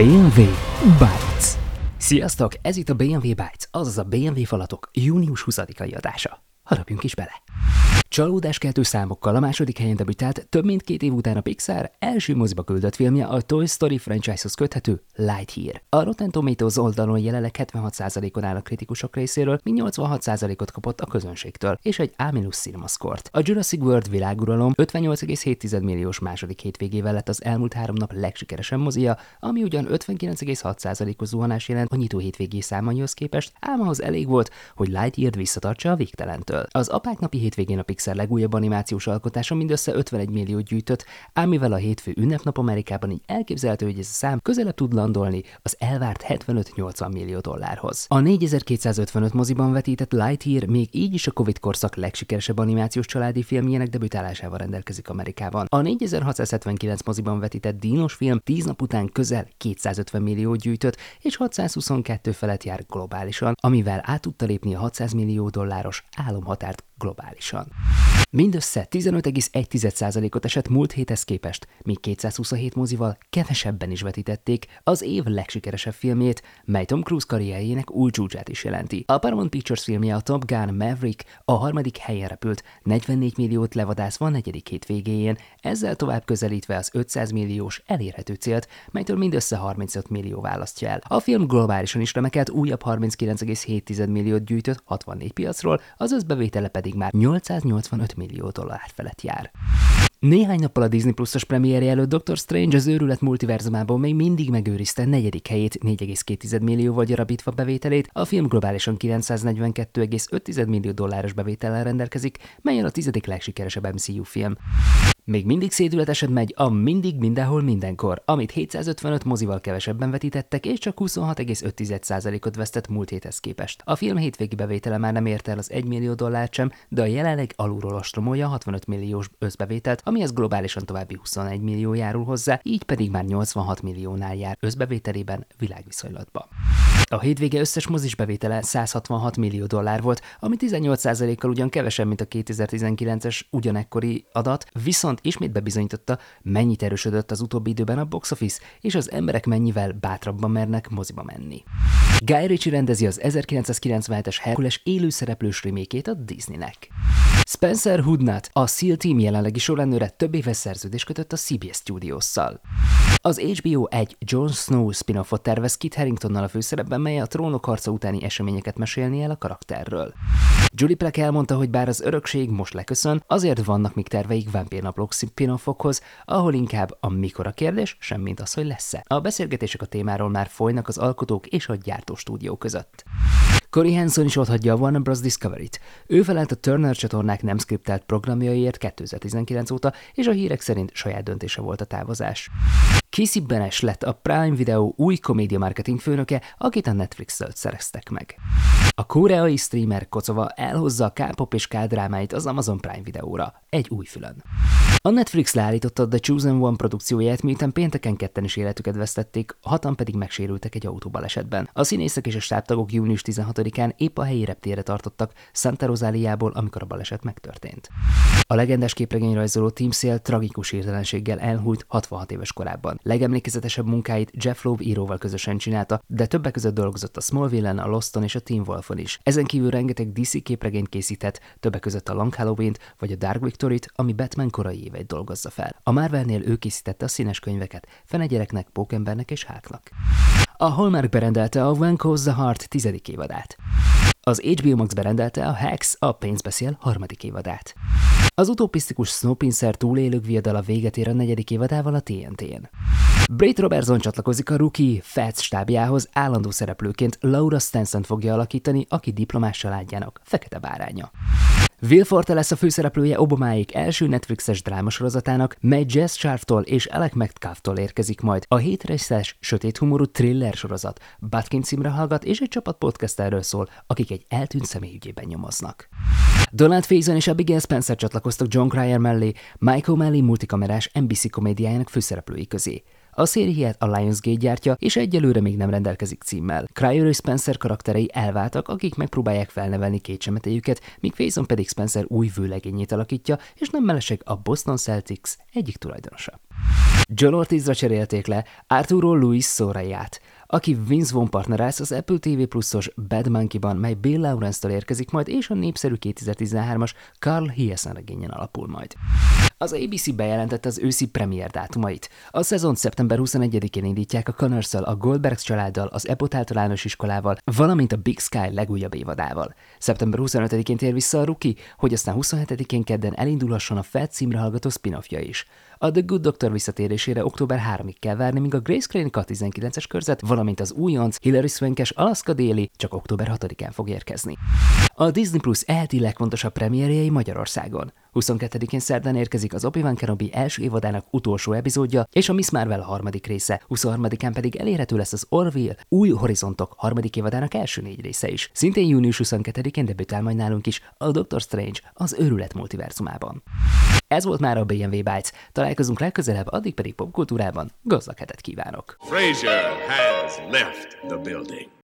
BMW Bytes. Sziasztok, ez itt a BMW Bytes, azaz a BMW falatok június 20-ai adása. Harapjunk is bele! Csalódáskeltő számokkal a második helyen debütált több mint két év után a Pixar első moziba küldött filmje a Toy Story franchise-hoz köthető Lightyear. A Rotten Tomatoes oldalon jelenleg 76%-on áll a kritikusok részéről, míg 86%-ot kapott a közönségtől, és egy A- színmaszkort. A Jurassic World világuralom 58,7 milliós második hétvégével lett az elmúlt három nap legsikeresebb mozia, ami ugyan 59,6%-os zuhanás jelent a nyitó hétvégé számaihoz képest, ám ahhoz elég volt, hogy Lightyear visszatartsa a végtelentől. Az apák napi hétvégén a Pixar legújabb animációs alkotása mindössze 51 milliót gyűjtött, ám mivel a hétfő ünnepnap Amerikában így elképzelhető, hogy ez a szám közelebb tud landolni az elvárt 75-80 millió dollárhoz. A 4255 moziban vetített Lightyear még így is a Covid korszak legsikeresebb animációs családi filmjének debütálásával rendelkezik Amerikában. A 4679 moziban vetített dínos film 10 nap után közel 250 millió gyűjtött, és 622 felett jár globálisan, amivel át tudta lépni a 600 millió dolláros álomhatárt globálisan. Mindössze 15,1%-ot esett múlt héthez képest, míg 227 mozival kevesebben is vetítették az év legsikeresebb filmjét, mely Tom Cruise karrierjének új csúcsát is jelenti. A Paramount Pictures filmje a Top Gun Maverick a harmadik helyen repült, 44 milliót levadászva a negyedik hét végéjén, ezzel tovább közelítve az 500 milliós elérhető célt, melytől mindössze 35 millió választja el. A film globálisan is remekelt, újabb 39,7 milliót gyűjtött 64 piacról, az összbevétele pedig már 885 millió dollár felett jár. Néhány nappal a Disney Plus-os premierje előtt Doctor Strange az őrület multiverzumában még mindig megőrizte negyedik helyét 4,2 millióval gyarapítva bevételét, a film globálisan 942,5 millió dolláros bevétellel rendelkezik, melyen a tizedik legsikeresebb MCU film. Még mindig szédületesen megy a Mindig Mindenhol Mindenkor, amit 755 mozival kevesebben vetítettek, és csak 26,5%-ot vesztett múlt héthez képest. A film hétvégi bevétele már nem ért el az 1 millió dollárt sem, de a jelenleg alulról ostromolja 65 milliós összbevételt, amihez globálisan további 21 millió járul hozzá, így pedig már 86 milliónál jár összbevételében világviszonylatban. A hétvége összes mozis bevétele 166 millió dollár volt, ami 18%-kal ugyan kevesebb, mint a 2019-es ugyanekkori adat, viszont ismét bebizonyította, mennyit erősödött az utóbbi időben a box office, és az emberek mennyivel bátrabban mernek moziba menni. Guy Ritchie rendezi az 1997-es Herkules élőszereplős remékét a Disneynek. Spencer Hudnat, a SEAL Team jelenlegi sorrendőre több éves szerződést kötött a CBS Studios-szal. Az HBO egy Jon Snow spin-offot tervez Kit Haringtonnal a főszerepben, mely a trónok harca utáni eseményeket mesélni el a karakterről. Julie Plec elmondta, hogy bár az örökség most leköszön, azért vannak még terveik vámpírnaplók spin-offokhoz, ahol inkább a mikor a kérdés, semmint az, hogy lesz-e. A beszélgetések a témáról már folynak az alkotók és a gyártó stúdió között. Corey Hanson is otthagyja a Warner Bros. Discovery-t. Ő felelt a Turner csatornák nem skriptelt programjaiért 2019 óta, és a hírek szerint saját döntése volt a távozás. Casey Benes lett a Prime Video új komédia marketing főnöke, akit a Netflix-től szereztek meg. A koreai streamer Kocova elhozza a K-pop és K-drámáit az Amazon Prime videóra, egy új fülön. A Netflix leállította The Chosen One produkcióját, miután pénteken ketten is életüket vesztették, hatan pedig megsérültek egy autóbalesetben. A színészek és a stábtagok június 16-án épp a helyi reptére tartottak Santa Rosáliából, amikor a baleset megtörtént. A legendás képregényrajzoló Tim Sale tragikus értelenséggel elhújt 66 éves korában. Legemlékezetesebb munkáit Jeff Loeb íróval közösen csinálta, de többek között dolgozott a Smallville-en, a Loston és a Teen Wolfon is. Ezen kívül rengeteg DC képregényt készített, többek között a Long halloween vagy a Dark Victory-t, ami Batman korai éveit dolgozza fel. A Marvelnél ő készítette a színes könyveket, fene gyereknek, Pókembernek és Háknak. A Hallmark berendelte a When Calls the Heart tizedik évadát. Az HBO Max berendelte a Hex a pénzbeszél harmadik évadát. Az utopisztikus Snowpiercer túlélők viadala véget ér a negyedik évadával a TNT-n. Brait Robertson csatlakozik a Rookie Fats stábjához, állandó szereplőként Laura Stanson fogja alakítani, aki diplomás családjának fekete báránya. Will Forte lesz a főszereplője Obamáik első Netflixes drámasorozatának, mely Jess Sharftól és Alec Metcalftól érkezik majd. A hétrészes, sötét humorú thriller sorozat Batkin címre hallgat, és egy csapat podcasterről szól, akik egy eltűnt személy ügyében nyomoznak. Donald Faison és Abigail Spencer csatlakoztak John Cryer mellé, Michael O'Malley multikamerás NBC komédiájának főszereplői közé. A szériát a Lionsgate gyártja, és egyelőre még nem rendelkezik címmel. Cryer és Spencer karakterei elváltak, akik megpróbálják felnevelni két semetéjüket, míg Faison pedig Spencer új vőlegényét alakítja, és nem mellesleg a Boston Celtics egyik tulajdonosa. John Ortizra cserélték le Arturo Luis Sorayát, aki Vince Vaughn partnerász az Apple TV Plus-os Bad Monkey-ban, mely Bill Lawrence-től érkezik majd, és a népszerű 2013-as Carl Hiesen regényen alapul majd. Az ABC bejelentette az őszi premier dátumait. A szezon szeptember 21-én indítják a connors a Goldbergs családdal, az Epot általános iskolával, valamint a Big Sky legújabb évadával. Szeptember 25-én tér vissza a Ruki, hogy aztán 27-én kedden elindulhasson a Fed címre hallgató spin is. A The Good Doctor visszatérésére október 3-ig kell várni, míg a Grace Klinic 19-es körzet, valamint az újonc Hilary Swankes Alaska déli csak október 6-án fog érkezni. A Disney Plus elti legfontosabb premierjei Magyarországon. 22-én szerdán érkezik az Obi-Wan Kenobi első évadának utolsó epizódja, és a Miss Marvel harmadik része, 23-án pedig elérhető lesz az Orville új horizontok harmadik évadának első négy része is. Szintén június 22-én debütál majd nálunk is a Doctor Strange az őrület multiverzumában. Ez volt már a BMW Bytes. Találkozunk legközelebb, addig pedig popkultúrában gazdag hetet kívánok. Frazier has left the building.